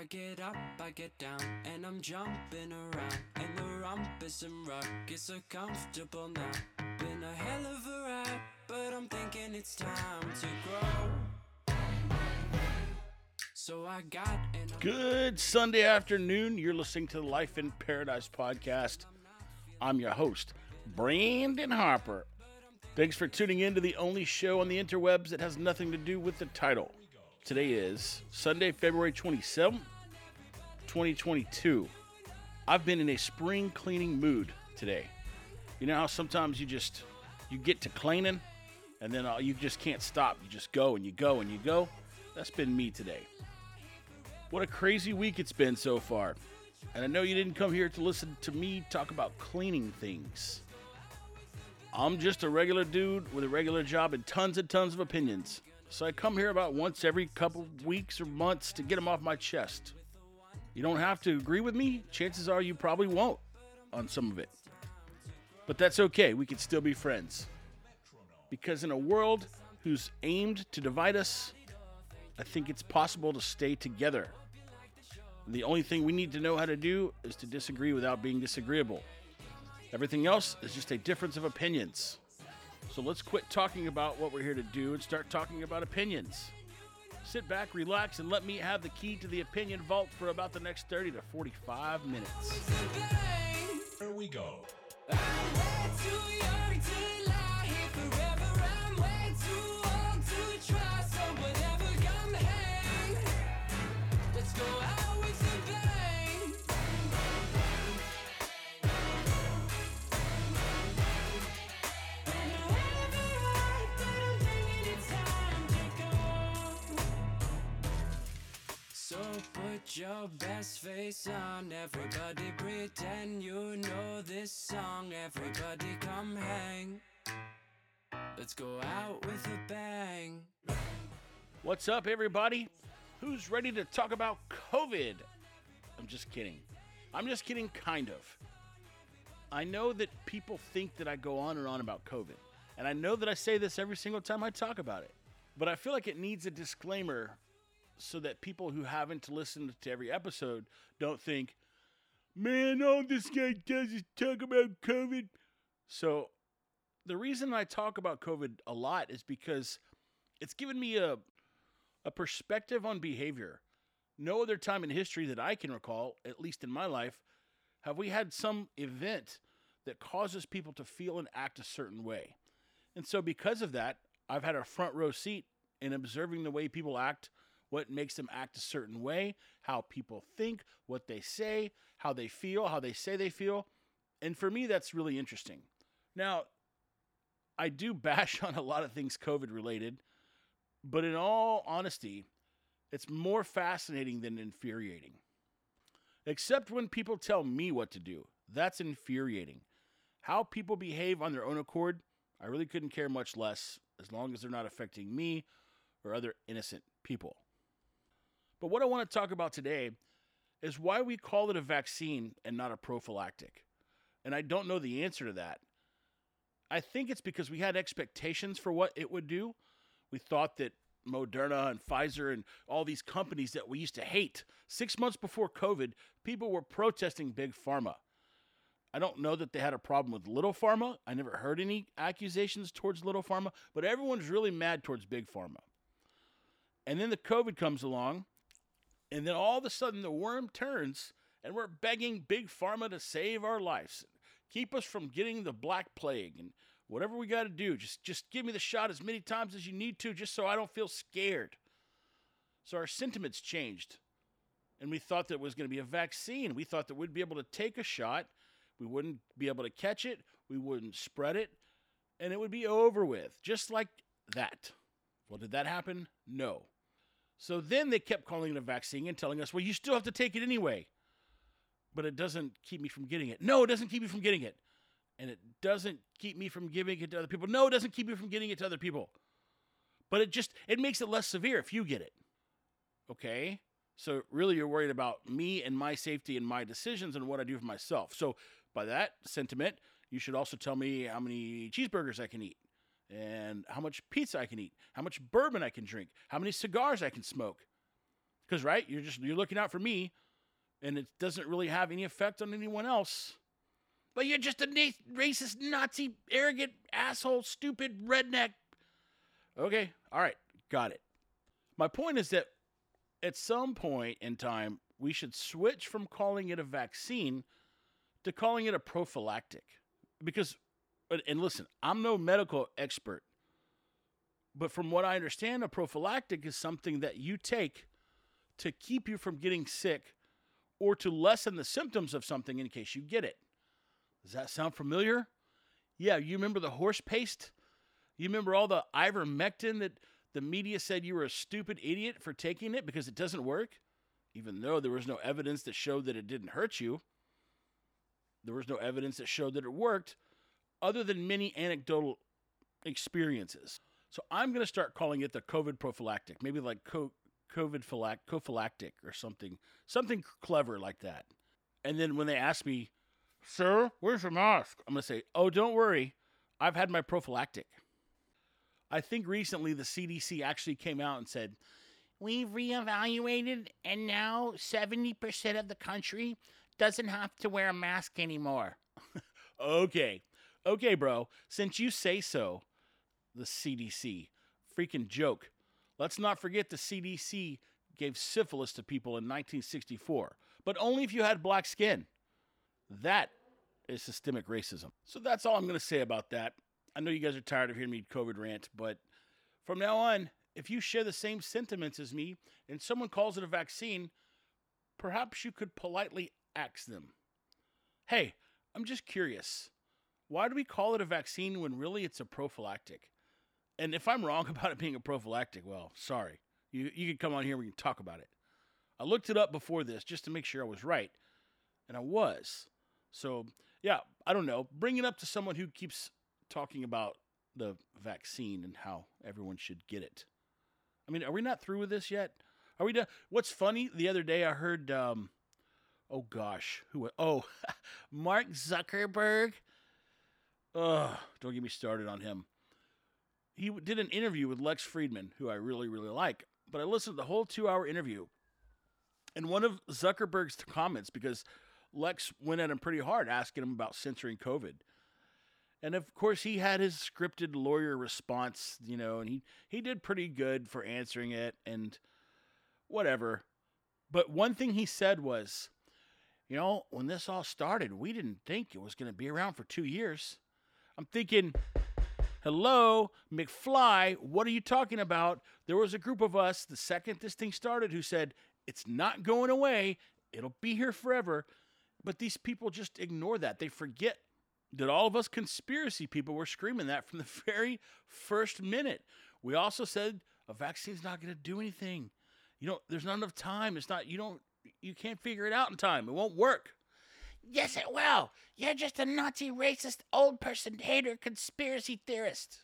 I get up, I get down, and I'm jumping around. And the rumpus and ruckus are comfortable now. Been a hell of a ride, but I'm thinking it's time to grow. So I got an Good Sunday afternoon. You're listening to the Life in Paradise podcast. I'm your host, Brandon Harper. Thanks for tuning in to the only show on the interwebs that has nothing to do with the title. Today is Sunday, February 27th, 2022. I've been in a spring cleaning mood today. You know how sometimes you just you get to cleaning and then uh, you just can't stop. You just go and you go and you go. That's been me today. What a crazy week it's been so far. And I know you didn't come here to listen to me talk about cleaning things. I'm just a regular dude with a regular job and tons and tons of opinions. So I come here about once every couple weeks or months to get them off my chest. You don't have to agree with me. Chances are you probably won't on some of it. But that's okay. We can still be friends. Because in a world who's aimed to divide us, I think it's possible to stay together. And the only thing we need to know how to do is to disagree without being disagreeable. Everything else is just a difference of opinions. So let's quit talking about what we're here to do and start talking about opinions. Sit back, relax, and let me have the key to the opinion vault for about the next 30 to 45 minutes. Here we go. Put your best face on. Everybody pretend you know this song. Everybody come hang. Let's go out with a bang. What's up, everybody? Who's ready to talk about COVID? I'm just kidding. I'm just kidding, kind of. I know that people think that I go on and on about COVID, and I know that I say this every single time I talk about it, but I feel like it needs a disclaimer so that people who haven't listened to every episode don't think, man, all this guy does is talk about COVID. So, the reason I talk about COVID a lot is because it's given me a a perspective on behavior. No other time in history that I can recall, at least in my life, have we had some event that causes people to feel and act a certain way. And so, because of that, I've had a front row seat in observing the way people act, what makes them act a certain way, how people think, what they say, how they feel, how they say they feel. And for me, that's really interesting. Now, I do bash on a lot of things COVID related, but in all honesty, it's more fascinating than infuriating. Except when people tell me what to do. That's infuriating. How people behave on their own accord, I really couldn't care much less as long as they're not affecting me or other innocent people. But what I want to talk about today is why we call it a vaccine and not a prophylactic. And I don't know the answer to that. I think it's because we had expectations for what it would do. We thought that Moderna and Pfizer and all these companies that we used to hate, six months before COVID, people were protesting Big Pharma. I don't know that they had a problem with Little Pharma. I never heard any accusations towards Little Pharma, but everyone's really mad towards Big Pharma. And then the COVID comes along, and then all of a sudden the worm turns, and we're begging Big Pharma to save our lives, keep us from getting the Black Plague, and whatever we got to do, just just give me the shot as many times as you need to, just so I don't feel scared. So our sentiments changed, and we thought that it was going to be a vaccine. We thought that we'd be able to take a shot, we wouldn't be able to catch it, we wouldn't spread it, and it would be over with, just like that. Well, did that happen? No. So then they kept calling it a vaccine and telling us, well, you still have to take it anyway. But it doesn't keep me from getting it. No, it doesn't keep me from getting it. And it doesn't keep me from giving it to other people. No, it doesn't keep me from getting it to other people. But it just it makes it less severe if you get it. Okay? So really you're worried about me and my safety and my decisions and what I do for myself. So by that sentiment, you should also tell me how many cheeseburgers I can eat and how much pizza I can eat, how much bourbon I can drink, how many cigars I can smoke. Because right, you're just you're looking out for me, and it doesn't really have any effect on anyone else. But you're just a na- racist, Nazi, arrogant, asshole, stupid redneck. Okay, all right, got it. My point is that at some point in time, we should switch from calling it a vaccine to calling it a prophylactic. Because, and- listen, I'm no medical expert, but from what I understand, a prophylactic is something that you take to keep you from getting sick or to lessen the symptoms of something in case you get it. Does that sound familiar? Yeah, you remember the horse paste? You remember all the ivermectin that the media said you were a stupid idiot for taking it because it doesn't work? Even though there was no evidence that showed that it didn't hurt you. There was no evidence that showed that it worked, other than many anecdotal experiences. So I'm going to start calling it the COVID prophylactic, maybe like co- COVID phylac- prophylactic or something, something clever like that. And then when they ask me, Sir, where's your mask? I'm going to say, Oh, don't worry. I've had my prophylactic. I think recently the CDC actually came out and said, We've reevaluated, and now 70% of the country doesn't have to wear a mask anymore. okay. Okay, bro. Since you say so, the CDC. Freaking joke. Let's not forget the CDC gave syphilis to people in 1964, but only if you had black skin. That is systemic racism. So that's all I'm going to say about that. I know you guys are tired of hearing me COVID rant, but from now on, if you share the same sentiments as me and someone calls it a vaccine, perhaps you could politely ask them, Hey, I'm just curious. Why do we call it a vaccine when really it's a prophylactic? And if I'm wrong about it being a prophylactic, well, sorry. You, you can come on here we can talk about it. I looked it up before this just to make sure I was right, and I was. So, yeah, I don't know. Bring it up to someone who keeps talking about the vaccine and how everyone should get it. I mean, are we not through with this yet? Are we done? What's funny? The other day I heard, um, oh gosh, who? Oh, Mark Zuckerberg. Ugh, don't get me started on him. He did an interview with Lex Fridman, who I really, really like. But I listened to the whole two-hour interview, and one of Zuckerberg's comments because Lex went at him pretty hard, asking him about censoring COVID. And of course, he had his scripted lawyer response, you know, and he, he did pretty good for answering it and whatever. But one thing he said was, you know, when this all started, we didn't think it was going to be around for two years. I'm thinking, hello, McFly, what are you talking about? There was a group of us the second this thing started who said, it's not going away, it'll be here forever. But these people just ignore that. They forget that all of us conspiracy people were screaming that from the very first minute. We also said a vaccine's not going to do anything. You know, there's not enough time. It's not, you don't, you can't figure it out in time. It won't work. Yes, it will. You're just a Nazi, racist, old person hater, conspiracy theorist.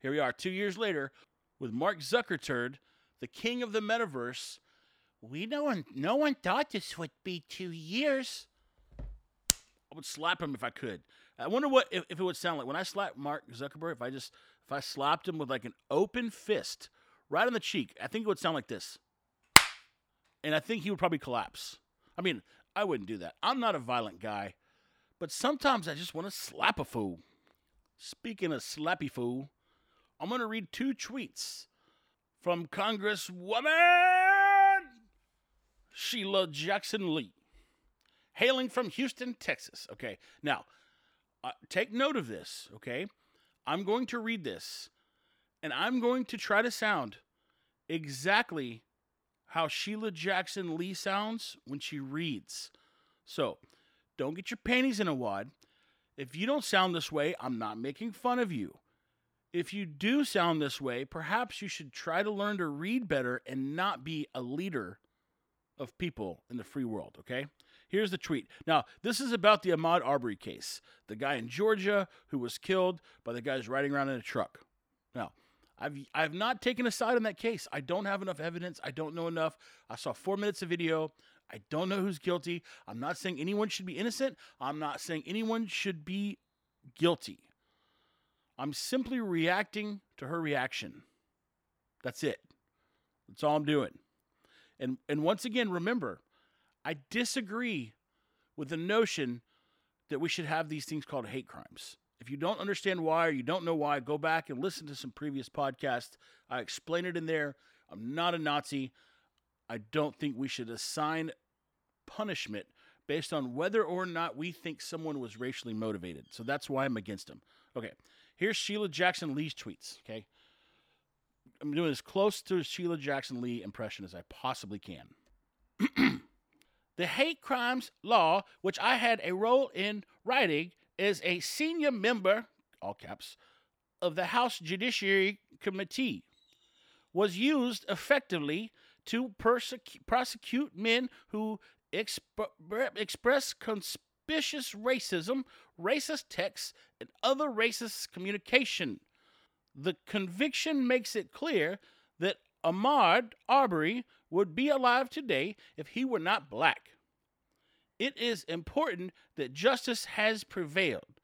Here we are, two years later, with Mark Zuckerturd, the king of the metaverse. We no one, no one thought this would be two years. I would slap him if I could. I wonder what if, if it would sound like when I slap Mark Zuckerberg. If I just if I slapped him with like an open fist right on the cheek, I think it would sound like this. And I think he would probably collapse. I mean, I wouldn't do that. I'm not a violent guy, but sometimes I just want to slap a fool. Speaking of slappy fool, I'm going to read two tweets from Congresswoman Sheila Jackson Lee, hailing from Houston, Texas. Okay, now uh, take note of this, okay? I'm going to read this, and I'm going to try to sound exactly how Sheila Jackson Lee sounds when she reads. So, don't get your panties in a wad. If you don't sound this way, I'm not making fun of you. If you do sound this way, perhaps you should try to learn to read better and not be a leader of people in the free world, okay? Here's the tweet. Now, this is about the Ahmaud Arbery case, the guy in Georgia who was killed by the guys riding around in a truck. Now, I've I've not taken a side on that case. I don't have enough evidence. I don't know enough. I saw four minutes of video. I don't know who's guilty. I'm not saying anyone should be innocent. I'm not saying anyone should be guilty. I'm simply reacting to her reaction. That's it. That's all I'm doing. And and once again, remember, I disagree with the notion that we should have these things called hate crimes. If you don't understand why or you don't know why, go back and listen to some previous podcasts. I explain it in there. I'm not a Nazi. I don't think we should assign punishment based on whether or not we think someone was racially motivated. So that's why I'm against them. Okay, here's Sheila Jackson Lee's tweets. Okay, I'm doing as close to Sheila Jackson Lee impression as I possibly can. the hate crimes law, which I had a role in writing as a senior member, all caps, of the House Judiciary Committee, was used effectively to prosecute men who exp- express conspicuous racism, racist texts, and other racist communication. The conviction makes it clear that Ahmaud Arbery would be alive today if he were not black. It is important that justice has prevailed.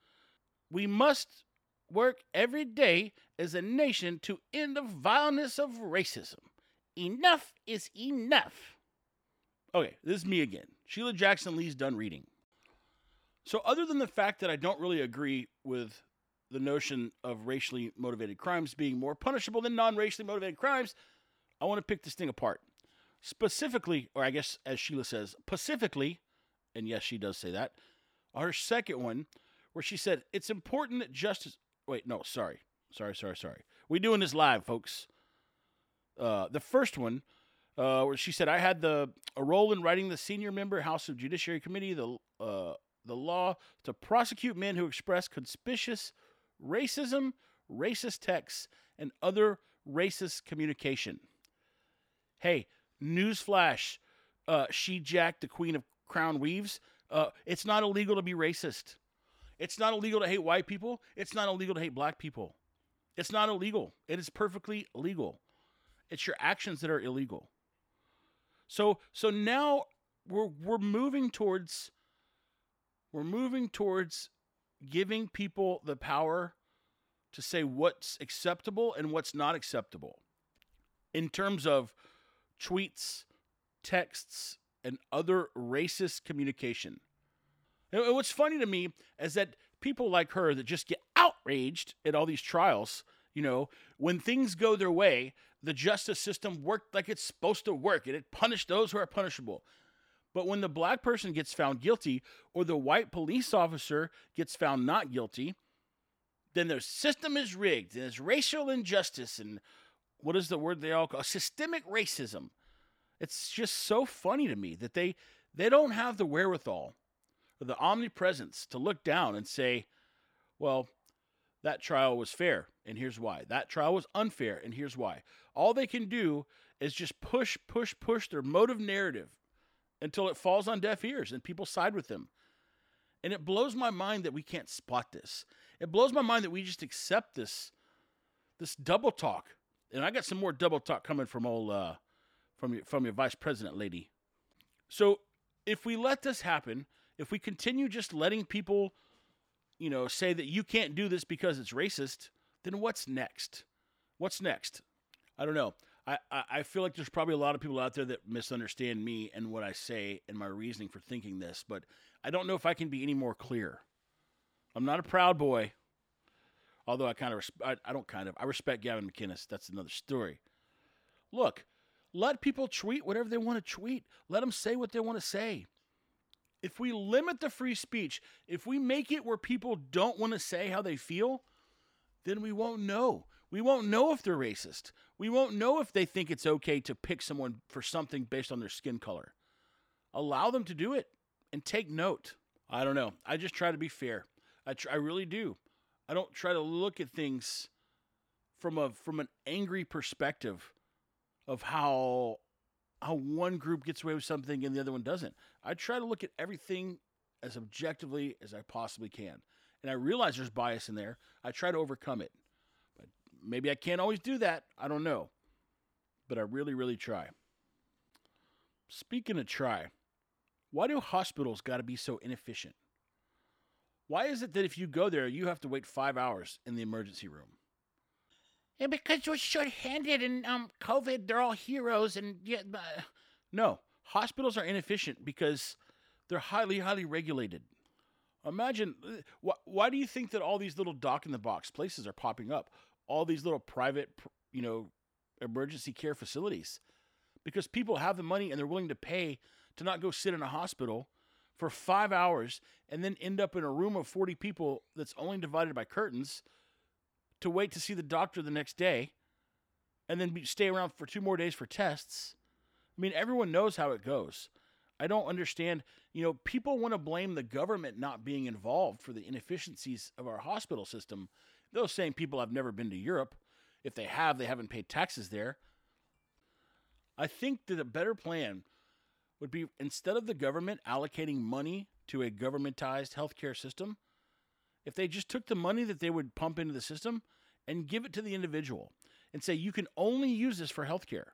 We must work every day as a nation to end the vileness of racism. Enough is enough. Okay, this is me again. Sheila Jackson Lee's done reading. So, other than the fact that I don't really agree with the notion of racially motivated crimes being more punishable than non racially motivated crimes, I want to pick this thing apart. Specifically, or I guess as Sheila says, pacifically, and yes, she does say that, her second one, where she said, it's important that justice. Wait, no, sorry. Sorry, sorry, sorry. We're doing this live, folks. Uh, the first one, uh, where she said, I had the a role in writing the senior member House of Judiciary Committee, the, uh, the law to prosecute men who express conspicuous racism, racist texts, and other racist communication. Hey, newsflash, uh, she Jack, the queen of crown weaves. Uh, it's not illegal to be racist. It's not illegal to hate white people. It's not illegal to hate black people. It's not illegal. It is perfectly legal. It's your actions that are illegal. So so now we're we're moving towards we're moving towards giving people the power to say what's acceptable and what's not acceptable in terms of tweets, texts, and other racist communication. And what's funny to me is that people like her that just get outraged at all these trials, you know, when things go their way, the justice system worked like it's supposed to work and it punished those who are punishable. But when the black person gets found guilty or the white police officer gets found not guilty, then the system is rigged and it's racial injustice and what is the word they all call systemic racism. It's just so funny to me that they they don't have the wherewithal or the omnipresence to look down and say, well, that trial was fair and here's why. That trial was unfair and here's why. All they can do is just push push push their motive narrative until it falls on deaf ears and people side with them. And it blows my mind that we can't spot this. It blows my mind that we just accept this this double talk. And I got some more double talk coming from old uh, from your from your vice president lady. So if we let this happen, if we continue just letting people, you know, say that you can't do this because it's racist, then what's next? What's next? I don't know. I, I, feel like there's probably a lot of people out there that misunderstand me and what I say and my reasoning for thinking this, but I don't know if I can be any more clear. I'm not a proud boy, although I kind of, res- I, I don't kind of, I respect Gavin McInnes. That's another story. Look, let people tweet whatever they want to tweet. Let them say what they want to say. If we limit the free speech, if we make it where people don't want to say how they feel, then we won't know. We won't know if they're racist. We won't know if they think it's okay to pick someone for something based on their skin color. Allow them to do it and take note. I don't know. I just try to be fair. I, tr- I really do. I don't try to look at things from a from an angry perspective of how how one group gets away with something and the other one doesn't. I try to look at everything as objectively as I possibly can. And I realize there's bias in there. I try to overcome it. But maybe I can't always do that. I don't know. But I really, really try. Speaking of try, why do hospitals got to be so inefficient? Why is it that if you go there, you have to wait five hours in the emergency room? Yeah, because we're short-handed and um, COVID, they're all heroes, and yeah, uh, No, hospitals are inefficient because they're highly, highly regulated. Imagine uh, why, why do you think that all these little doc in the box places are popping up? All these little private, you know, emergency care facilities because people have the money and they're willing to pay to not go sit in a hospital for five hours and then end up in a room of 40 people that's only divided by curtains to wait to see the doctor the next day and then be, stay around for two more days for tests. I mean, everyone knows how it goes. I don't understand. You know, people want to blame the government not being involved for the inefficiencies of our hospital system. Those same people have never been to Europe. If they have, they haven't paid taxes there. I think that a better plan would be instead of the government allocating money to a governmentized healthcare system, if they just took the money that they would pump into the system and give it to the individual and say, you can only use this for healthcare.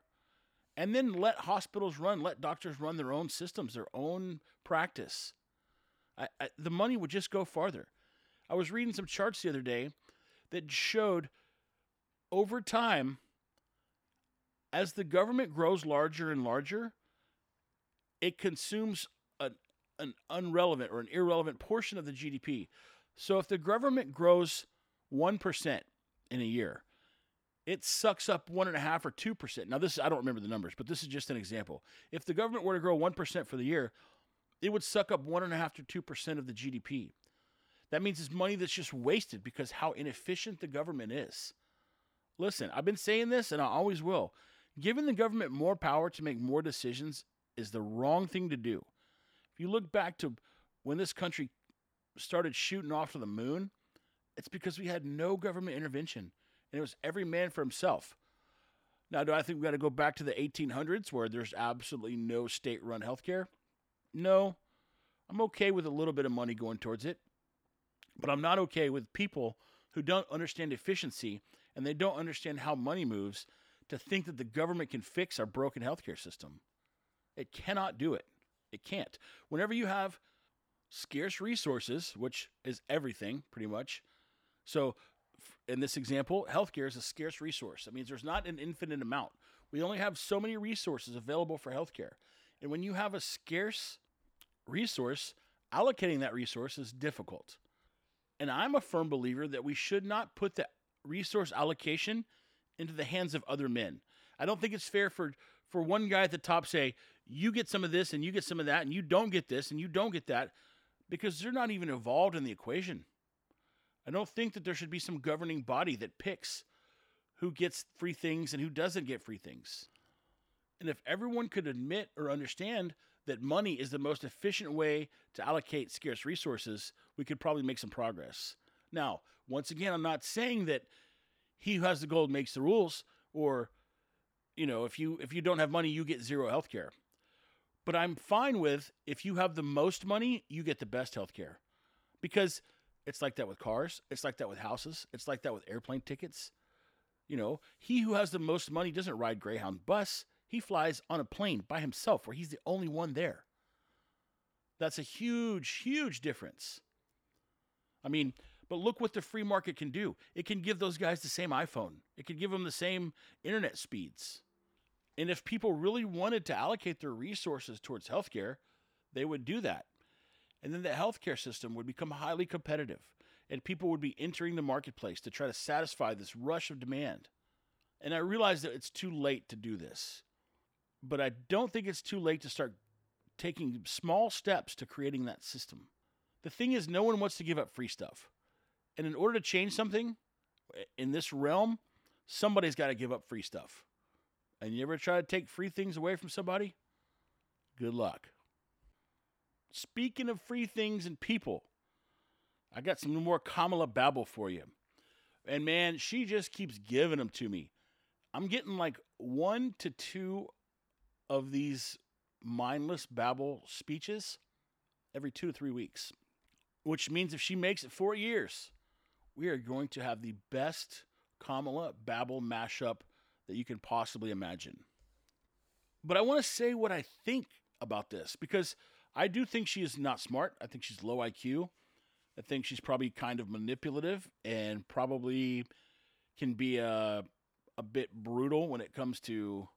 And then let hospitals run, let doctors run their own systems, their own practice. I, I, the money would just go farther. I was reading some charts the other day that showed over time, as the government grows larger and larger, it consumes an, an unrelevant or an irrelevant portion of the GDP. So if the government grows 1% in a year, it sucks up one and a half or two percent. Now, this I don't remember the numbers, but this is just an example. If the government were to grow one percent for the year, it would suck up one and a half to two percent of the GDP. That means it's money that's just wasted because how inefficient the government is. Listen, I've been saying this and I always will. Giving the government more power to make more decisions is the wrong thing to do. If you look back to when this country started shooting off to the moon, it's because we had no government intervention and it was every man for himself. Now, do I think we got to go back to the 1800s where there's absolutely no state run healthcare? No. I'm okay with a little bit of money going towards it, but I'm not okay with people who don't understand efficiency and they don't understand how money moves to think that the government can fix our broken healthcare system. It cannot do it. It can't. Whenever you have scarce resources, which is everything pretty much, so in this example, healthcare is a scarce resource. That means there's not an infinite amount. We only have so many resources available for healthcare. And when you have a scarce resource, allocating that resource is difficult. And I'm a firm believer that we should not put the resource allocation into the hands of other men. I don't think it's fair for for one guy at the top say, "You get some of this and you get some of that and you don't get this and you don't get that." Because they're not even involved in the equation. I don't think that there should be some governing body that picks who gets free things and who doesn't get free things. And if everyone could admit or understand that money is the most efficient way to allocate scarce resources, we could probably make some progress. Now, once again, I'm not saying that he who has the gold makes the rules or you know, if you if you don't have money, you get zero health care. But I'm fine with if you have the most money, you get the best health care. Because it's like that with cars. It's like that with houses. It's like that with airplane tickets. You know, he who has the most money doesn't ride Greyhound bus. He flies on a plane by himself where he's the only one there. That's a huge, huge difference. I mean, but look what the free market can do. It can give those guys the same iPhone, it can give them the same internet speeds. And if people really wanted to allocate their resources towards healthcare, they would do that. And then the healthcare system would become highly competitive, and people would be entering the marketplace to try to satisfy this rush of demand. And I realize that it's too late to do this, but I don't think it's too late to start taking small steps to creating that system. The thing is, no one wants to give up free stuff. And in order to change something eh, in this realm, somebody's got to give up free stuff. And you ever try to take free things away from somebody? Good luck. Speaking of free things and people, I got some more Kamala Babble for you. And man, she just keeps giving them to me. I'm getting like one to two of these mindless babble speeches every two to three weeks, which means if she makes it four years, we are going to have the best Kamala Babble mashup that you can possibly imagine. But I want to say what I think about this because I do think she is not smart. I think she's low IQ. I think she's probably kind of manipulative and probably can be a a bit brutal when it comes to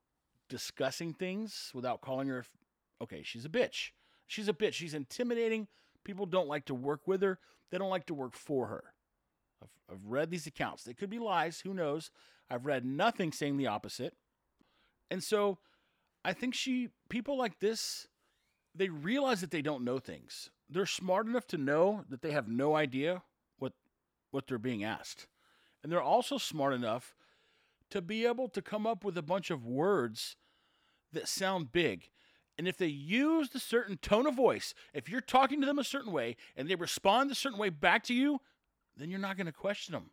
discussing things without calling her okay, she's a bitch. She's a bitch. She's intimidating. People don't like to work with her. They don't like to work for her. I've, I've read these accounts. They could be lies. Who knows? I've read nothing saying the opposite. And so I think she, people like this, they realize that they don't know things. They're smart enough to know that they have no idea what, what they're being asked. And they're also smart enough to be able to come up with a bunch of words that sound big. And if they use the certain tone of voice, if you're talking to them a certain way and they respond a certain way back to you, then you're not going to question them.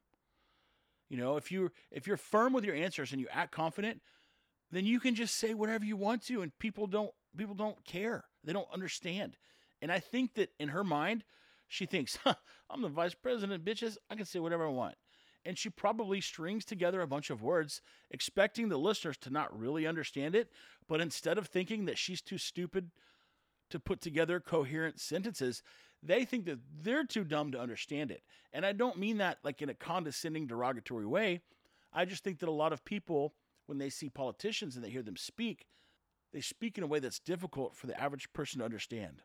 You know, if you if you're firm with your answers and you act confident, then you can just say whatever you want to and people don't people don't care. They don't understand. And I think that in her mind, she thinks, huh, I'm the vice president, bitches. I can say whatever I want. And she probably strings together a bunch of words, expecting the listeners to not really understand it. But instead of thinking that she's too stupid to put together coherent sentences, they think that they're too dumb to understand it. And I don't mean that like in a condescending, derogatory way. I just think that a lot of people, when they see politicians and they hear them speak, they speak in a way that's difficult for the average person to understand.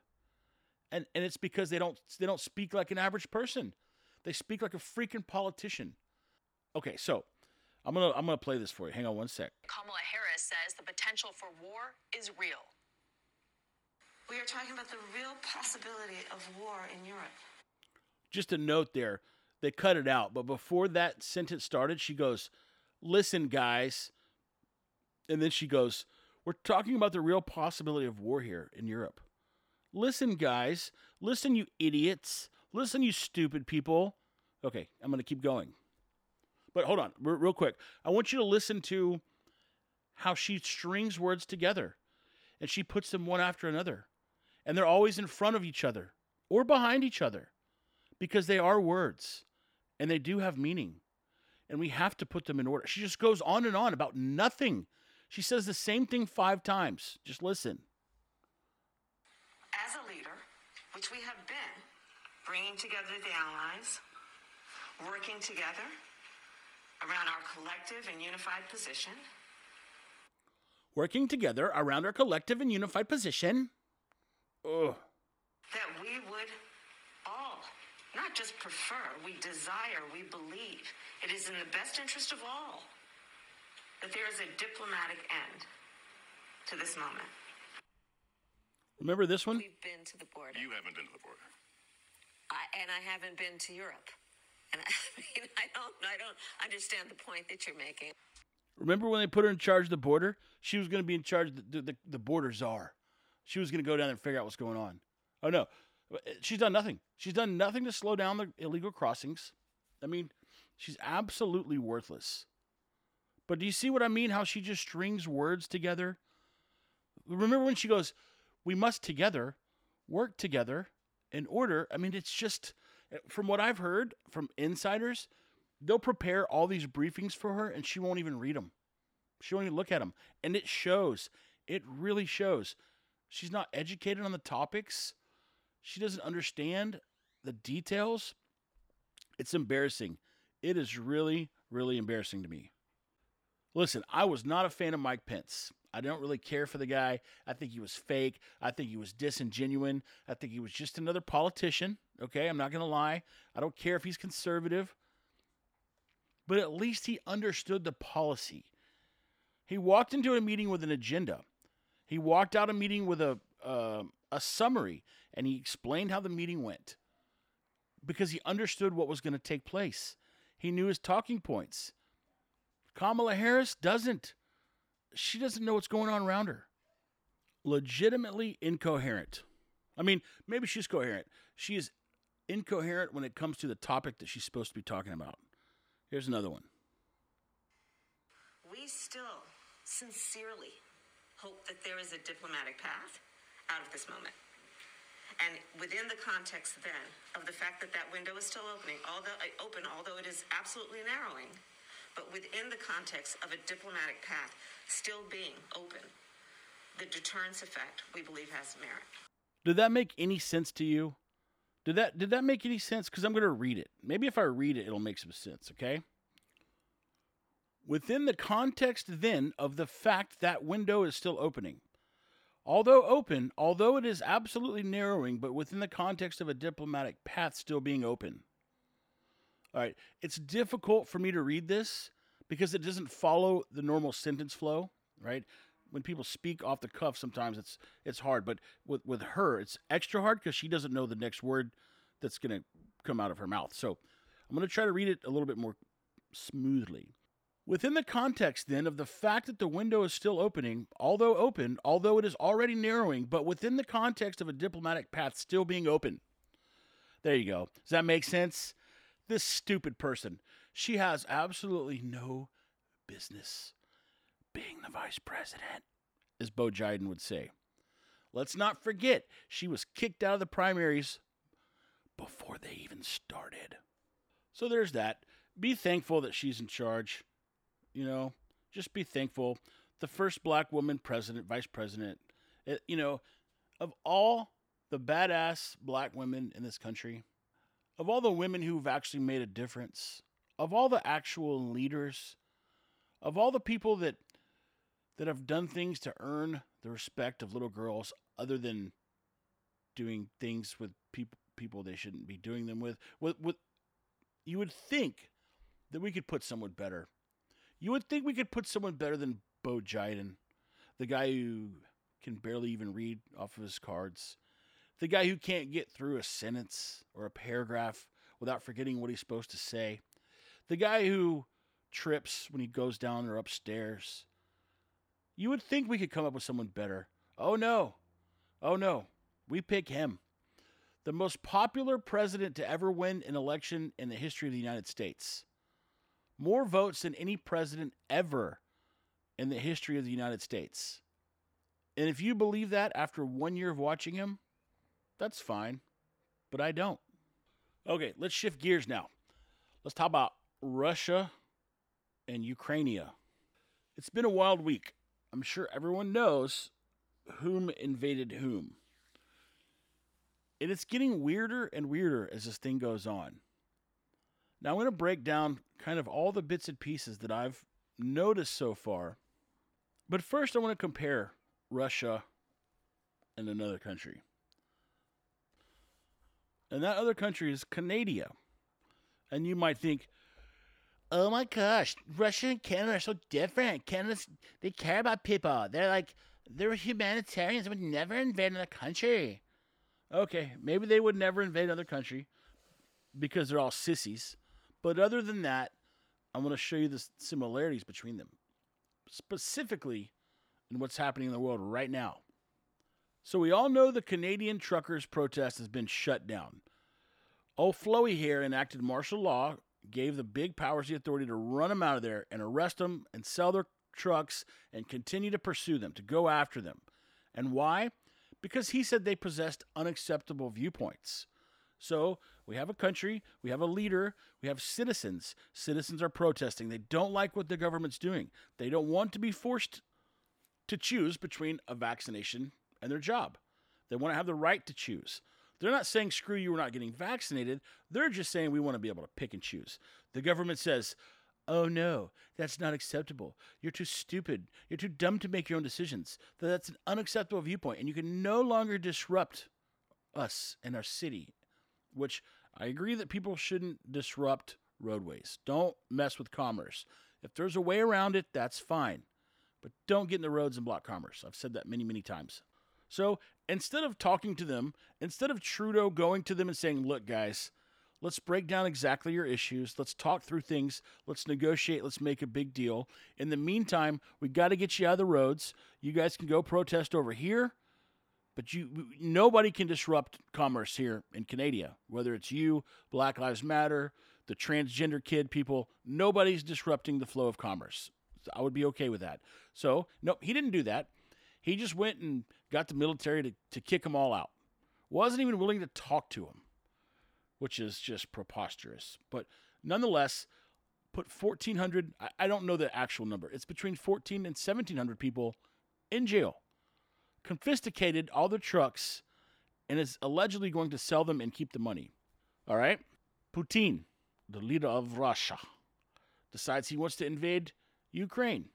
And and it's because they don't they don't speak like an average person. They speak like a freaking politician. Okay, so I'm gonna I'm gonna play this for you. Hang on one sec. Kamala Harris says the potential for war is real. We are talking about the real possibility of war in Europe. Just a note there, they cut it out, but before that sentence started, she goes, "Listen, guys," and then she goes, "We're talking about the real possibility of war here in Europe." Listen, guys. Listen, you idiots. Listen, you stupid people. Okay, I'm going to keep going. But hold on, real quick. I want you to listen to how she strings words together and she puts them one after another. And they're always in front of each other or behind each other because they are words and they do have meaning. And we have to put them in order. She just goes on and on about nothing. She says the same thing five times. Just listen. As a leader, which we have been, bringing together the allies, working together around our collective and unified position, Working together around our collective and unified position. Ugh. that we would all not just prefer, we desire, we believe it is in the best interest of all that there is a diplomatic end to this moment. Remember this one? We've been to the border. You haven't been to the border. I, and I haven't been to Europe. And I mean, I don't, I don't understand the point that you're making. Remember when they put her in charge of the border? She was going to be in charge of the, the, the border czar. She was going to go down there and figure out what's going on. Oh, no. She's done nothing. She's done nothing to slow down the illegal crossings. I mean, she's absolutely worthless. But do you see what I mean? How she just strings words together? Remember when she goes, We must together work together in order? I mean, it's just, from what I've heard from insiders, they'll prepare all these briefings for her and she won't even read them. She won't even look at them. And it shows. It really shows. She's not educated on the topics. She doesn't understand the details. It's embarrassing. It is really, really embarrassing to me. Listen, I was not a fan of Mike Pence. I don't really care for the guy. I think he was fake. I think he was disingenuine. I think he was just another politician. Okay, I'm not going to lie. I don't care if he's conservative but at least he understood the policy. He walked into a meeting with an agenda. He walked out a meeting with a uh, a summary, and he explained how the meeting went because he understood what was going to take place. He knew his talking points. Kamala Harris doesn't. She doesn't know what's going on around her. Legitimately incoherent. I mean, maybe she's coherent. She is incoherent when it comes to the topic that she's supposed to be talking about. Here's another one. We still sincerely hope that there is a diplomatic path out of this moment. And within the context then of the fact that that window is still opening, although uh, open, although it is absolutely narrowing, but within the context of a diplomatic path still being open, the deterrence effect we believe has merit. Did that make any sense to you? Did that did that make any sense? Because I'm gonna read it. Maybe if I read it, it'll make some sense. Okay. Within the context then of the fact that window is still opening. Although open, although it is absolutely narrowing, but within the context of a diplomatic path still being open. All right, it's difficult for me to read this because it doesn't follow the normal sentence flow, right? When people speak off the cuff, sometimes it's it's hard, but with with her, it's extra hard because she doesn't know the next word that's going to come out of her mouth. So I'm going to try to read it a little bit more smoothly. Within the context, then, of the fact that the window is still opening, although open, although it is already narrowing, but within the context of a diplomatic path still being open. There you go. Does that make sense? This stupid person. She has absolutely no business being the vice president, as Bo Jiden would say. Let's not forget, she was kicked out of the primaries before they even started. So there's that. Be thankful that she's in charge. You know, just be thankful. The first black woman president, vice president. It, you know, of all the badass black women in this country, of all the women who've actually made a difference, of all the actual leaders, of all the people that that have done things to earn the respect of little girls other than doing things with people people they shouldn't be doing them with. With, with you would think that we could put someone better. You would think we could put someone better than Bo Jiden, the guy who can barely even read off of his cards, the guy who can't get through a sentence or a paragraph without forgetting what he's supposed to say, the guy who trips when he goes down or upstairs. You would think we could come up with someone better. Oh no. Oh no. We pick him the most popular president to ever win an election in the history of the United States. More votes than any president ever in the history of the United States. And if you believe that after one year of watching him, that's fine. But I don't. Okay, let's shift gears now. Let's talk about Russia and Ukraine. It's been a wild week. I'm sure everyone knows whom invaded whom. And it's getting weirder and weirder as this thing goes on. Now, I'm going to break down kind of all the bits and pieces that I've noticed so far. But first, I want to compare Russia and another country. And that other country is Canada. And you might think, oh my gosh, Russia and Canada are so different. Canada, they care about people. They're like, they're humanitarians. They would never invade another country. Okay, maybe they would never invade another country because they're all sissies. But other than that, I'm going to show you the similarities between them, specifically in what's happening in the world right now. So we all know the Canadian truckers' protest has been shut down. Old Flowy here enacted martial law, gave the big powers the authority to run them out of there and arrest them and sell their trucks and continue to pursue them, to go after them. And why? because he said they possessed unacceptable viewpoints. So we have a country, we have a leader, we have citizens. Citizens are protesting. They don't like what the government's doing. They don't want to be forced to choose between a vaccination and their job. They want to have the right to choose. They're not saying, screw you, we're not getting vaccinated. They're just saying we want to be able to pick and choose. The government says, Oh no, that's not acceptable. You're too stupid. You're too dumb to make your own decisions. That's an unacceptable viewpoint, and you can no longer disrupt us and our city. Which I agree that people shouldn't disrupt roadways. Don't mess with commerce. If there's a way around it, that's fine. But don't get in the roads and block commerce. I've said that many, many times. So instead of talking to them, instead of Trudeau going to them and saying, look, guys, Let's break down exactly your issues. Let's talk through things. Let's negotiate. Let's make a big deal. In the meantime, we got to get you out of the roads. You guys can go protest over here, but you nobody can disrupt commerce here in Canada. Whether it's you, Black Lives Matter, the transgender kid people, nobody's disrupting the flow of commerce. I would be okay with that. So, no, he didn't do that. He just went and got the military to, to kick them all out. Wasn't even willing to talk to them which is just preposterous. But nonetheless, put 1,400, I don't know the actual number, it's between 14 and 1,700 people in jail, confiscated all the trucks, and is allegedly going to sell them and keep the money. All right? Putin, the leader of Russia, decides he wants to invade Ukraine.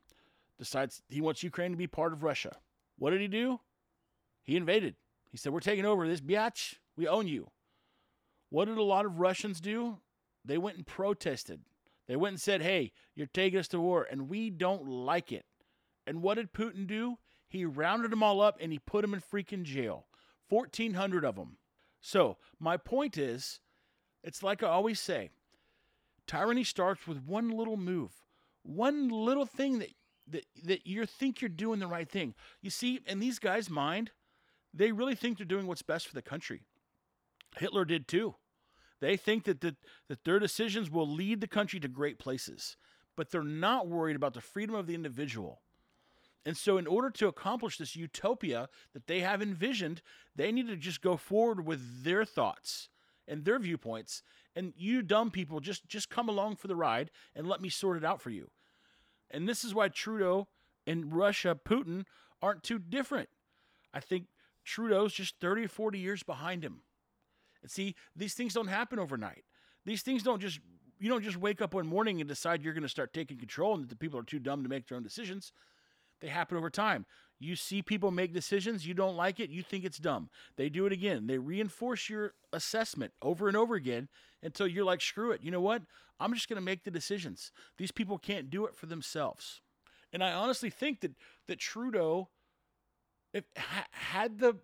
Decides he wants Ukraine to be part of Russia. What did he do? He invaded. He said, We're taking over this biatch. We own you. What did a lot of Russians do? They went and protested. They went and said, Hey, you're taking us to war, and we don't like it. And what did Putin do? He rounded them all up and he put them in freaking jail. 1,400 of them. So, my point is, it's like I always say tyranny starts with one little move, one little thing that, that, that you think you're doing the right thing. You see, in these guys' mind, they really think they're doing what's best for the country. Hitler did too. They think that, the, that their decisions will lead the country to great places, but they're not worried about the freedom of the individual. And so, in order to accomplish this utopia that they have envisioned, they need to just go forward with their thoughts and their viewpoints. And you dumb people, just just come along for the ride and let me sort it out for you. And this is why Trudeau and Russia, Putin, aren't too different. I think Trudeau's just 30 or 40 years behind him. And see, these things don't happen overnight. These things don't just you don't just wake up one morning and decide you're going to start taking control and that the people are too dumb to make their own decisions. They happen over time. You see people make decisions, you don't like it, you think it's dumb. They do it again. They reinforce your assessment over and over again until you're like, screw it. You know what? I'm just going to make the decisions. These people can't do it for themselves. And I honestly think that that Trudeau if ha- had the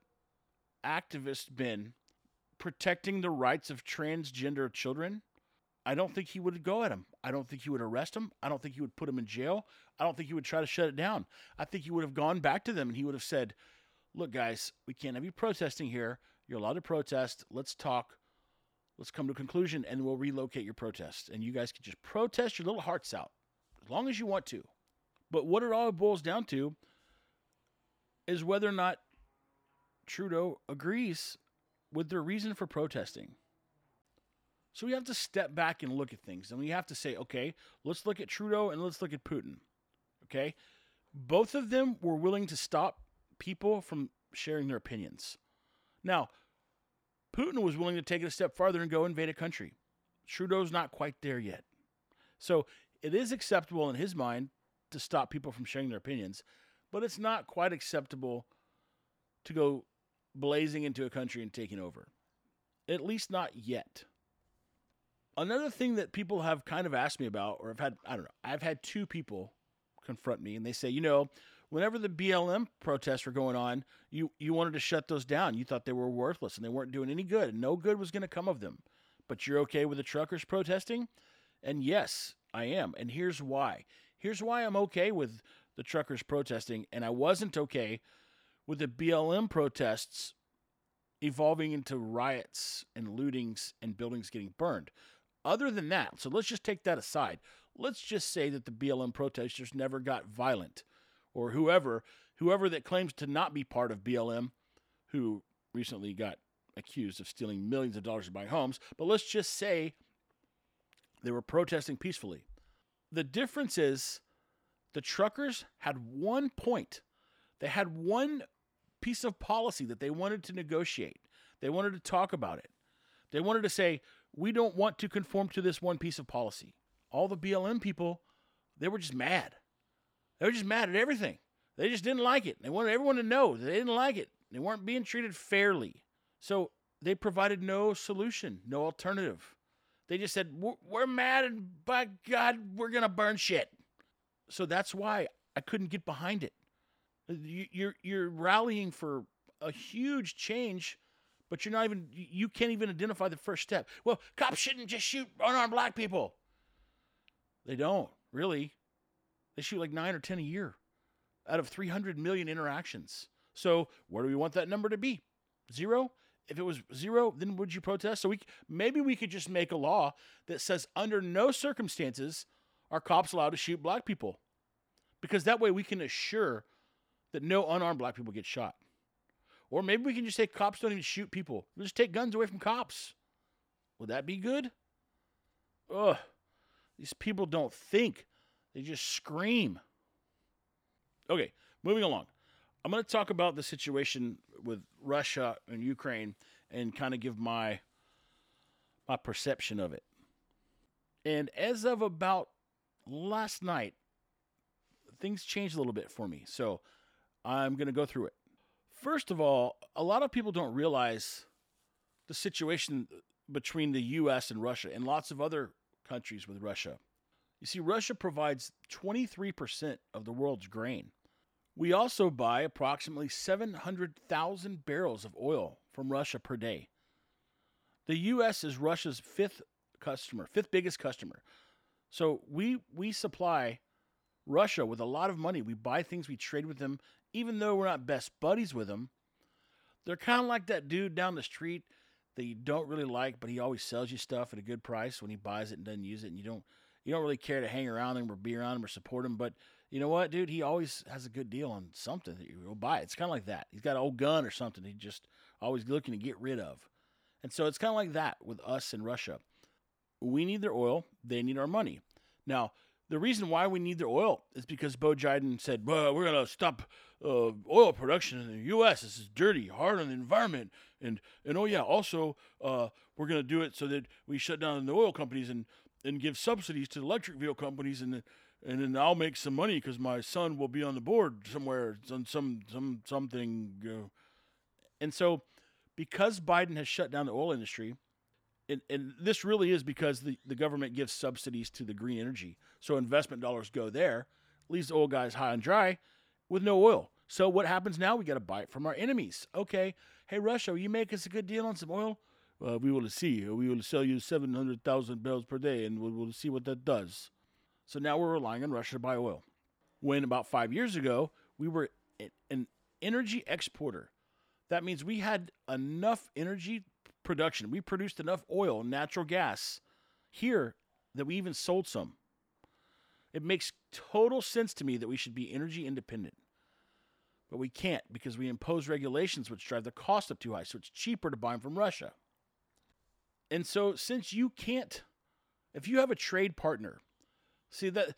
activist been protecting the rights of transgender children, I don't think he would go at him. I don't think he would arrest him. I don't think he would put him in jail. I don't think he would try to shut it down. I think he would have gone back to them and he would have said, Look, guys, we can't have you protesting here. You're allowed to protest. Let's talk. Let's come to a conclusion and we'll relocate your protest. And you guys can just protest your little hearts out as long as you want to. But what it all boils down to is whether or not Trudeau agrees with their reason for protesting. So we have to step back and look at things. And we have to say, okay, let's look at Trudeau and let's look at Putin. Okay? Both of them were willing to stop people from sharing their opinions. Now, Putin was willing to take it a step farther and go invade a country. Trudeau's not quite there yet. So it is acceptable in his mind to stop people from sharing their opinions, but it's not quite acceptable to go blazing into a country and taking over. At least not yet. Another thing that people have kind of asked me about, or I've had, I don't know, I've had two people confront me and they say, you know, whenever the BLM protests were going on, you, you wanted to shut those down. You thought they were worthless and they weren't doing any good and no good was going to come of them. But you're okay with the truckers protesting? And yes, I am. And here's why. Here's why I'm okay with the truckers protesting, and I wasn't okay with the BLM protests evolving into riots and lootings and buildings getting burned. Other than that, so let's just take that aside. Let's just say that the BLM protesters never got violent, or whoever, whoever that claims to not be part of BLM, who recently got accused of stealing millions of dollars to buy homes. But let's just say they were protesting peacefully. The difference is the truckers had one point. They had one piece of policy that they wanted to negotiate. They wanted to talk about it. They wanted to say, we don't want to conform to this one piece of policy. All the BLM people, they were just mad. They were just mad at everything. They just didn't like it. They wanted everyone to know they didn't like it. They weren't being treated fairly. So they provided no solution, no alternative. They just said, we're, mad and by God, we're going to burn shit. So that's why I couldn't get behind it. You, you're, you're rallying for a huge change, but you're not even, you can't even identify the first step. Well, cops shouldn't just shoot unarmed black people. They don't, really. They shoot like nine or 10 a year out of 300 million interactions. So where do we want that number to be? Zero? If it was zero, then would you protest? So we maybe we could just make a law that says under no circumstances are cops allowed to shoot black people, because that way we can assure that no unarmed black people get shot. Or maybe we can just say cops don't even shoot people. We'll just take guns away from cops. Would that be good? Ugh. These people don't think. They just scream. Okay, moving along. I'm going to talk about the situation with Russia and Ukraine and kind of give my my perception of it. And as of about last night, things changed a little bit for me. So I'm going to go through it. First of all, a lot of people don't realize the situation between the US and Russia and lots of other countries with Russia. You see, Russia provides 23% of the world's grain. We also buy approximately 700,000 barrels of oil from Russia per day. The U.S. is Russia's fifth customer, fifth biggest customer. So we we supply Russia with a lot of money. We buy things, we trade with them, even though we're not best buddies with them. They're kind of like that dude down the street that you don't really like, but he always sells you stuff at a good price when he buys it and doesn't use it, and you don't you don't really care to hang around him or be around him or support him. But you know what, dude? He always has a good deal on something that you will buy. It's kind of like that. He's got an old gun or something. He just always looking to get rid of. And so it's kind of like that with us and Russia. We need their oil, they need our money. Now, the reason why we need their oil is because Bo Jiden said, well, we're going to stop uh, oil production in the U.S. This is dirty, hard on the environment. And, and oh, yeah, also, uh, we're going to do it so that we shut down the oil companies and, and give subsidies to the electric vehicle companies. And, and then I'll make some money because my son will be on the board somewhere on some, some, something. And so because Biden has shut down the oil industry, and, and this really is because the, the government gives subsidies to the green energy. So investment dollars go there, leaves the oil guys high and dry with no oil. So what happens now? We got to buy it from our enemies. Okay, hey Russia, will you make us a good deal on some oil? Uh, we will see. We will sell you seven hundred thousand barrels per day, and we'll, we'll see what that does. So now we're relying on Russia to buy oil. When about five years ago we were an energy exporter that means we had enough energy production. We produced enough oil, and natural gas here that we even sold some. It makes total sense to me that we should be energy independent. But we can't because we impose regulations which drive the cost up too high. So it's cheaper to buy them from Russia. And so since you can't, if you have a trade partner, see that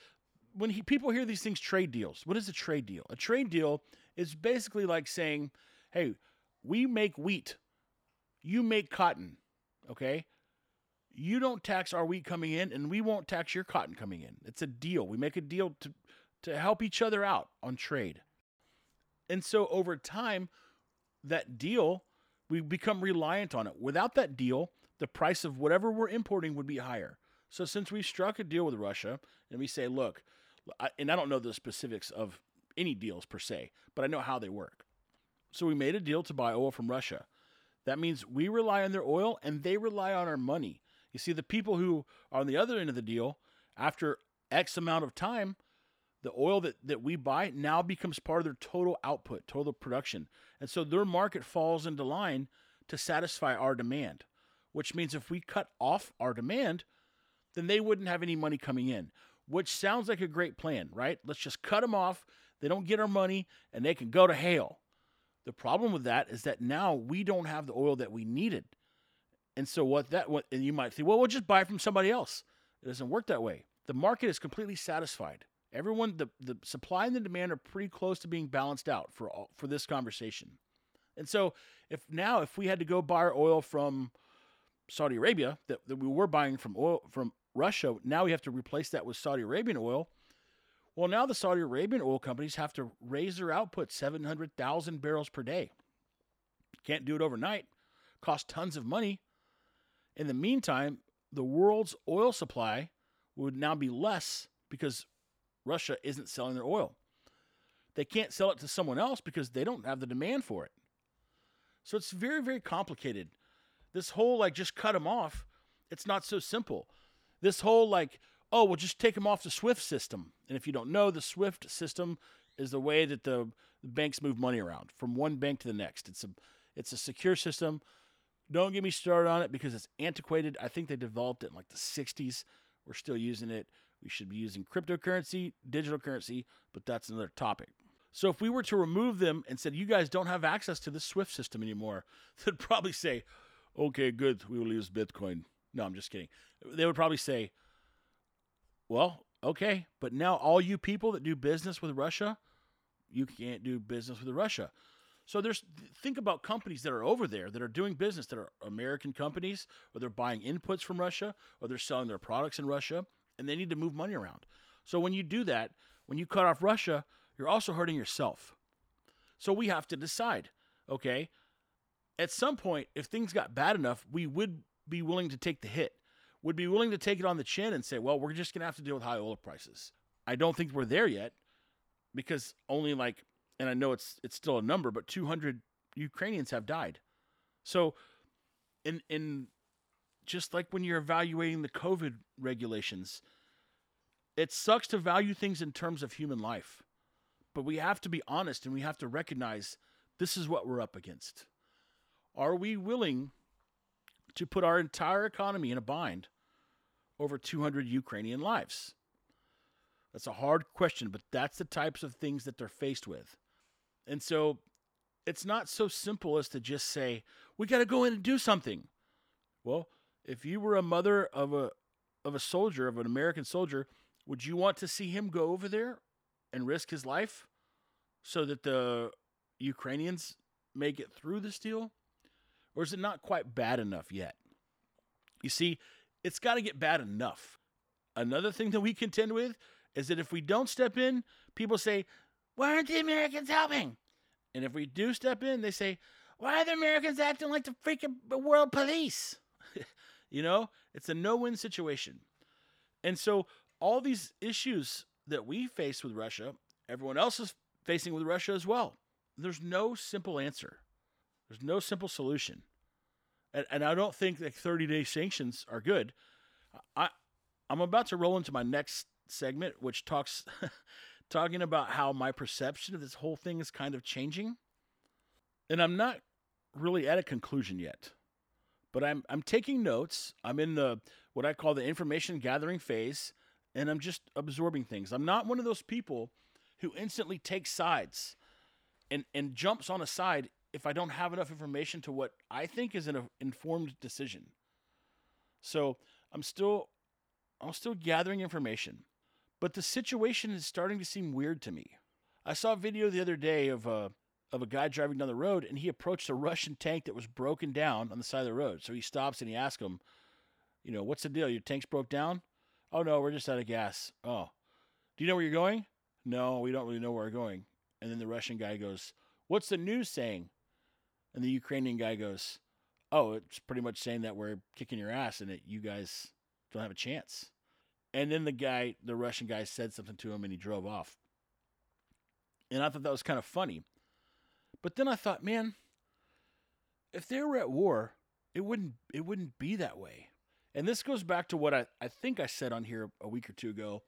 when he, people hear these things, trade deals, what is a trade deal? A trade deal is basically like saying, hey, we make wheat. You make cotton. Okay? You don't tax our wheat coming in, and we won't tax your cotton coming in. It's a deal. We make a deal to, to help each other out on trade. And so over time, that deal, we become reliant on it. Without that deal, the price of whatever we're importing would be higher. So since we struck a deal with Russia and we say, look, and I don't know the specifics of any deals per se, but I know how they work. So we made a deal to buy oil from Russia. That means we rely on their oil and they rely on our money. You see, the people who are on the other end of the deal, after X amount of time, the oil that, that we buy now becomes part of their total output, total production. And so their market falls into line to satisfy our demand, which means if we cut off our demand, then they wouldn't have any money coming in, which sounds like a great plan, right? Let's just cut them off. They don't get our money and they can go to hell. The problem with that is that now we don't have the oil that we needed. And so what that what and you might think, well, we'll just buy from somebody else. It doesn't work that way. The market is completely satisfied. Everyone, the, the supply and the demand are pretty close to being balanced out for all, for this conversation. And so if now if we had to go buy our oil from Saudi Arabia that, that we were buying from oil from Russia, now we have to replace that with Saudi Arabian oil. Well, now the Saudi Arabian oil companies have to raise their output 700,000 barrels per day. Can't do it overnight. Cost tons of money. In the meantime, the world's oil supply would now be less because Russia isn't selling their oil. They can't sell it to someone else because they don't have the demand for it. So it's very, very complicated. This whole like just cut them off, it's not so simple. This whole like oh, well, just take them off the SWIFT system. And if you don't know, the SWIFT system is the way that the banks move money around from one bank to the next. It's a it's a secure system. Don't get me started on it because it's antiquated. I think they developed it in like the 60s. We're still using it. We should be using cryptocurrency, digital currency, but that's another topic. So if we were to remove them and said you guys don't have access to the SWIFT system anymore, they'd probably say, "Okay, good. We will use Bitcoin." No, I'm just kidding. They would probably say, well, okay, but now all you people that do business with Russia, you can't do business with Russia. So there's think about companies that are over there that are doing business that are American companies or they're buying inputs from Russia or they're selling their products in Russia and they need to move money around. So when you do that, when you cut off Russia, you're also hurting yourself. So we have to decide, okay? At some point, if things got bad enough, we would be willing to take the hit, would be willing to take it on the chin and say, well, we're just going to have to deal with high oil prices. I don't think we're there yet because only like, and I know it's it's still a number, but 200 Ukrainians have died. So, in in just like when you're evaluating the COVID regulations, it sucks to value things in terms of human life. But we have to be honest and we have to recognize this is what we're up against. Are we willing to put our entire economy in a bind over 200 Ukrainian lives? That's a hard question, but that's the types of things that they're faced with. And so it's not so simple as to just say, we got to go in and do something. Well, if you were a mother of a of a soldier, of an American soldier, would you want to see him go over there and risk his life so that the Ukrainians make it through this deal? Or is it not quite bad enough yet? You see, it's got to get bad enough. Another thing that we contend with is that if we don't step in, people say, Why aren't the Americans helping? And if we do step in, they say, Why are the Americans acting like the freaking world police? you know, it's a no win situation. And so all these issues that we face with Russia, everyone else is facing with Russia as well. There's no simple answer. There's no simple solution. And, and I don't think that 30 day sanctions are good. I, I'm about to roll into my next segment, which talks talking about how my perception of this whole thing is kind of changing. And I'm not really at a conclusion yet. But I'm I'm taking notes. I'm in the what I call the information gathering phase and I'm just absorbing things. I'm not one of those people who instantly takes sides and and jumps on a side if I don't have enough information to what I think is an informed decision. So I'm still I'm still gathering information, but the situation is starting to seem weird to me. I saw a video the other day of a of a guy driving down the road, and he approached a Russian tank that was broken down on the side of the road. So he stops and he asks him, "You know, what's the deal? Your tank's broke down?" Oh no, we're just out of gas. Oh, do you know where you're going? No, we don't really know where we're going. And then the Russian guy goes, What's the news saying? And the Ukrainian guy goes, Oh, it's pretty much saying that we're kicking your ass and that you guys don't have a chance. And then the guy, the Russian guy, said something to him and he drove off. And I thought that was kind of funny. But then I thought, man, if they were at war, it wouldn't it wouldn't be that way. And this goes back to what I, I think I said on here a week or two ago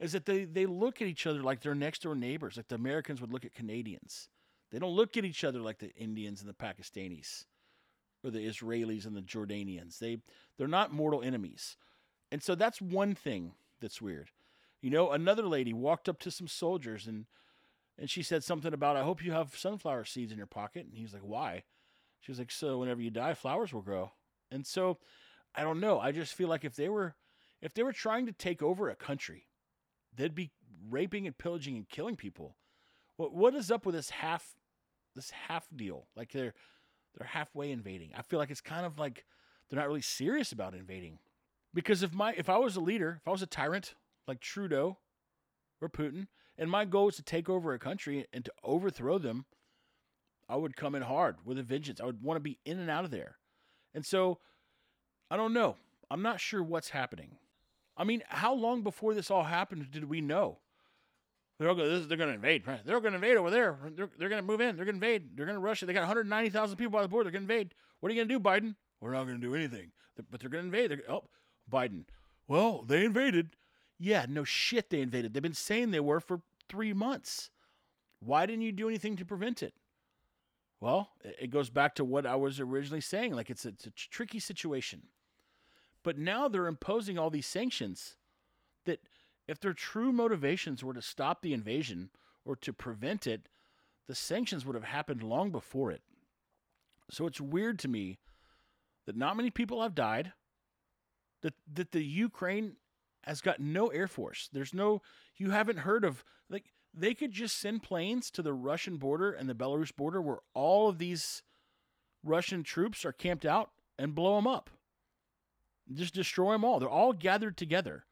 is that they, they look at each other like they're next door neighbors, like the Americans would look at Canadians. They don't look at each other like the Indians and the Pakistanis or the Israelis and the Jordanians. They they're not mortal enemies. And so that's one thing that's weird. You know, another lady walked up to some soldiers and and she said something about I hope you have sunflower seeds in your pocket. And he's like, Why? She was like, So whenever you die, flowers will grow. And so I don't know. I just feel like if they were if they were trying to take over a country, they'd be raping and pillaging and killing people. What what is up with this half this half deal? Like they're they're halfway invading. I feel like it's kind of like they're not really serious about invading. Because if my if I was a leader, if I was a tyrant like Trudeau or Putin, and my goal was to take over a country and to overthrow them, I would come in hard with a vengeance. I would want to be in and out of there. And so I don't know. I'm not sure what's happening. I mean, how long before this all happened did we know? They're going. They're going to invade. Right? They're going to invade over there. They're, they're going to move in. They're going to invade. They're going to rush it. They got 190,000 people by the border. They're going to invade. What are you going to do, Biden? We're not going to do anything. But they're going to invade. They're, oh, Biden. Well, they invaded. Yeah, no shit. They invaded. They've been saying they were for three months. Why didn't you do anything to prevent it? Well, it goes back to what I was originally saying. Like it's a, it's a tricky situation. But now they're imposing all these sanctions that, if their true motivations were to stop the invasion or to prevent it, the sanctions would have happened long before it. So it's weird to me that not many people have died, that, that the Ukraine has got no air force. There's no, you haven't heard of, like, they could just send planes to the Russian border and the Belarus border where all of these Russian troops are camped out and blow them up. Just destroy them all. They're all gathered together.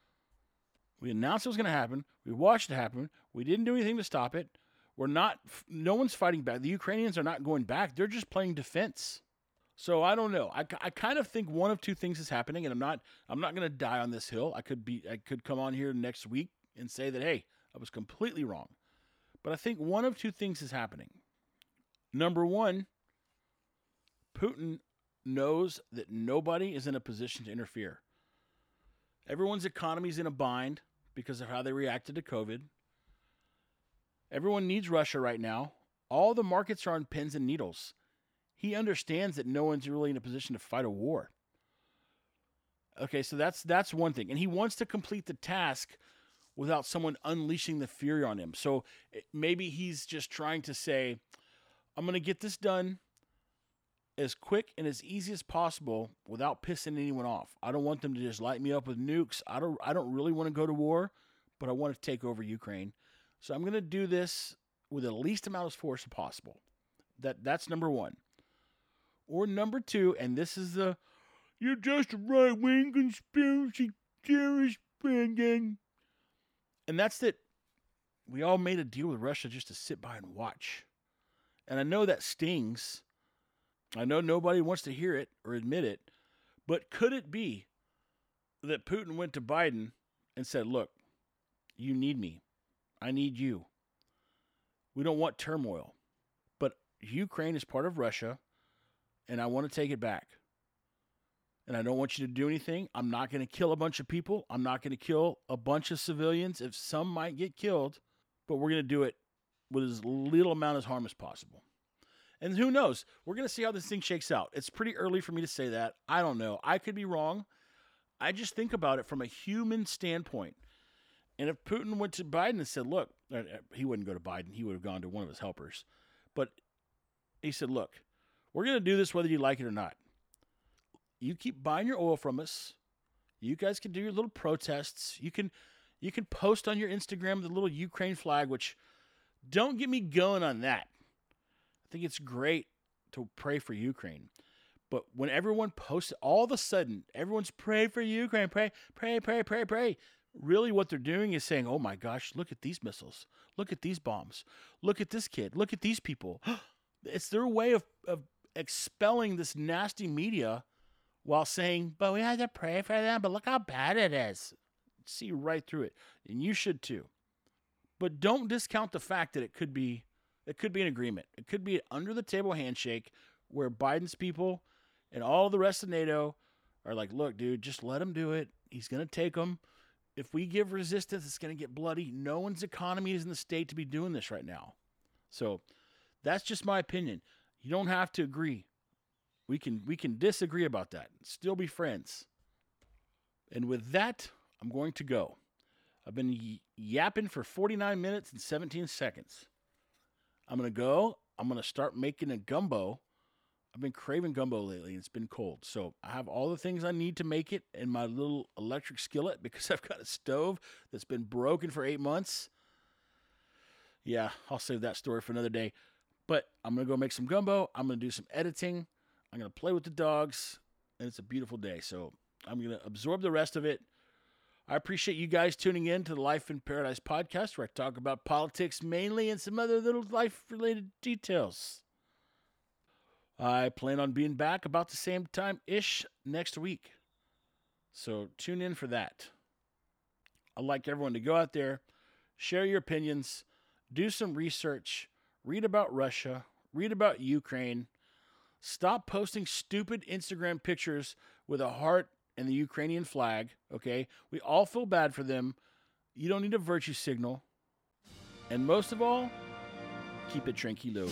We announced it was going to happen. We watched it happen. We didn't do anything to stop it. We're not, no one's fighting back. The Ukrainians are not going back. They're just playing defense. So I don't know. I, I kind of think one of two things is happening, and I'm not I'm not going to die on this hill. I could be I could come on here next week and say that hey I was completely wrong, but I think one of two things is happening. Number one, Putin knows that nobody is in a position to interfere. Everyone's economy is in a bind because of how they reacted to COVID. Everyone needs Russia right now. All the markets are on pins and needles. He understands that no one's really in a position to fight a war. Okay, so that's that's one thing. And he wants to complete the task without someone unleashing the fury on him. So eh, maybe he's just trying to say, I'm going to get this done as quick and as easy as possible without pissing anyone off. I don't want them to just light me up with nukes. I don't I don't really want to go to war, but I want to take over Ukraine. So I'm going to do this with the least amount of force possible. That that's number 1. Or number 2, and this is the you're just a right-wing conspiracy theorist, Brandon. And that's that we all made a deal with Russia just to sit by and watch. And I know that stings I know nobody wants to hear it or admit it, but could it be that Putin went to Biden and said, Look, you need me. I need you. We don't want turmoil, but Ukraine is part of Russia, and I want to take it back. And I don't want you to do anything. I'm not going to kill a bunch of people. I'm not going to kill a bunch of civilians. If some might get killed, but we're going to do it with as little amount of harm as possible. And who knows? We're going to see how this thing shakes out. It's pretty early for me to say that. I don't know. I could be wrong. I just think about it from a human standpoint. And if Putin went to Biden and said, look, uh, he wouldn't go to Biden, he would have gone to one of his helpers. But he said, look, we're going to do this whether you like it or not. You keep buying your oil from us. You guys can do your little protests. You can you can post on your Instagram the little Ukraine flag, which don't get me going on that. I think it's great to pray for Ukraine. But when everyone posts, all of a sudden, everyone's pray for Ukraine, pray, pray, pray, pray, pray. Really, what they're doing is saying, oh my gosh, look at these missiles. Look at these bombs. Look at this kid. Look at these people. it's their way of, of expelling this nasty media while saying, but we had to pray for them, but look how bad it is. See right through it. And you should too. But don't discount the fact that it could be it could be an agreement. It could be an under the table handshake where Biden's people and all the rest of NATO are like, look, dude, just let him do it. He's going to take them. If we give resistance, it's going to get bloody. No one's economy is in the state to be doing this right now. So that's just my opinion. You don't have to agree. We can we can disagree about that. Still be friends. And with that, I'm going to go. I've been yapping for 49 minutes and 17 seconds. I'm gonna go. I'm gonna start making a gumbo. I've been craving gumbo lately. It's been cold, so I have all the things I need to make it in my little electric skillet because I've got a stove that's been broken for eight months. Yeah, I'll save that story for another day. But I'm gonna go make some gumbo. I'm gonna do some editing. I'm gonna play with the dogs, and it's a beautiful day. So I'm gonna absorb the rest of it. I appreciate you guys tuning in to the Life in Paradise podcast, where I talk about politics mainly and some other little life related details. I plan on being back about the same time ish next week. So tune in for that. I'd like everyone to go out there, share your opinions, do some research, read about Russia, read about Ukraine. Stop posting stupid Instagram pictures with a heart and the Ukrainian flag, okay? We all feel bad for them. You don't need a virtue signal. And most of all, keep it tranquilo.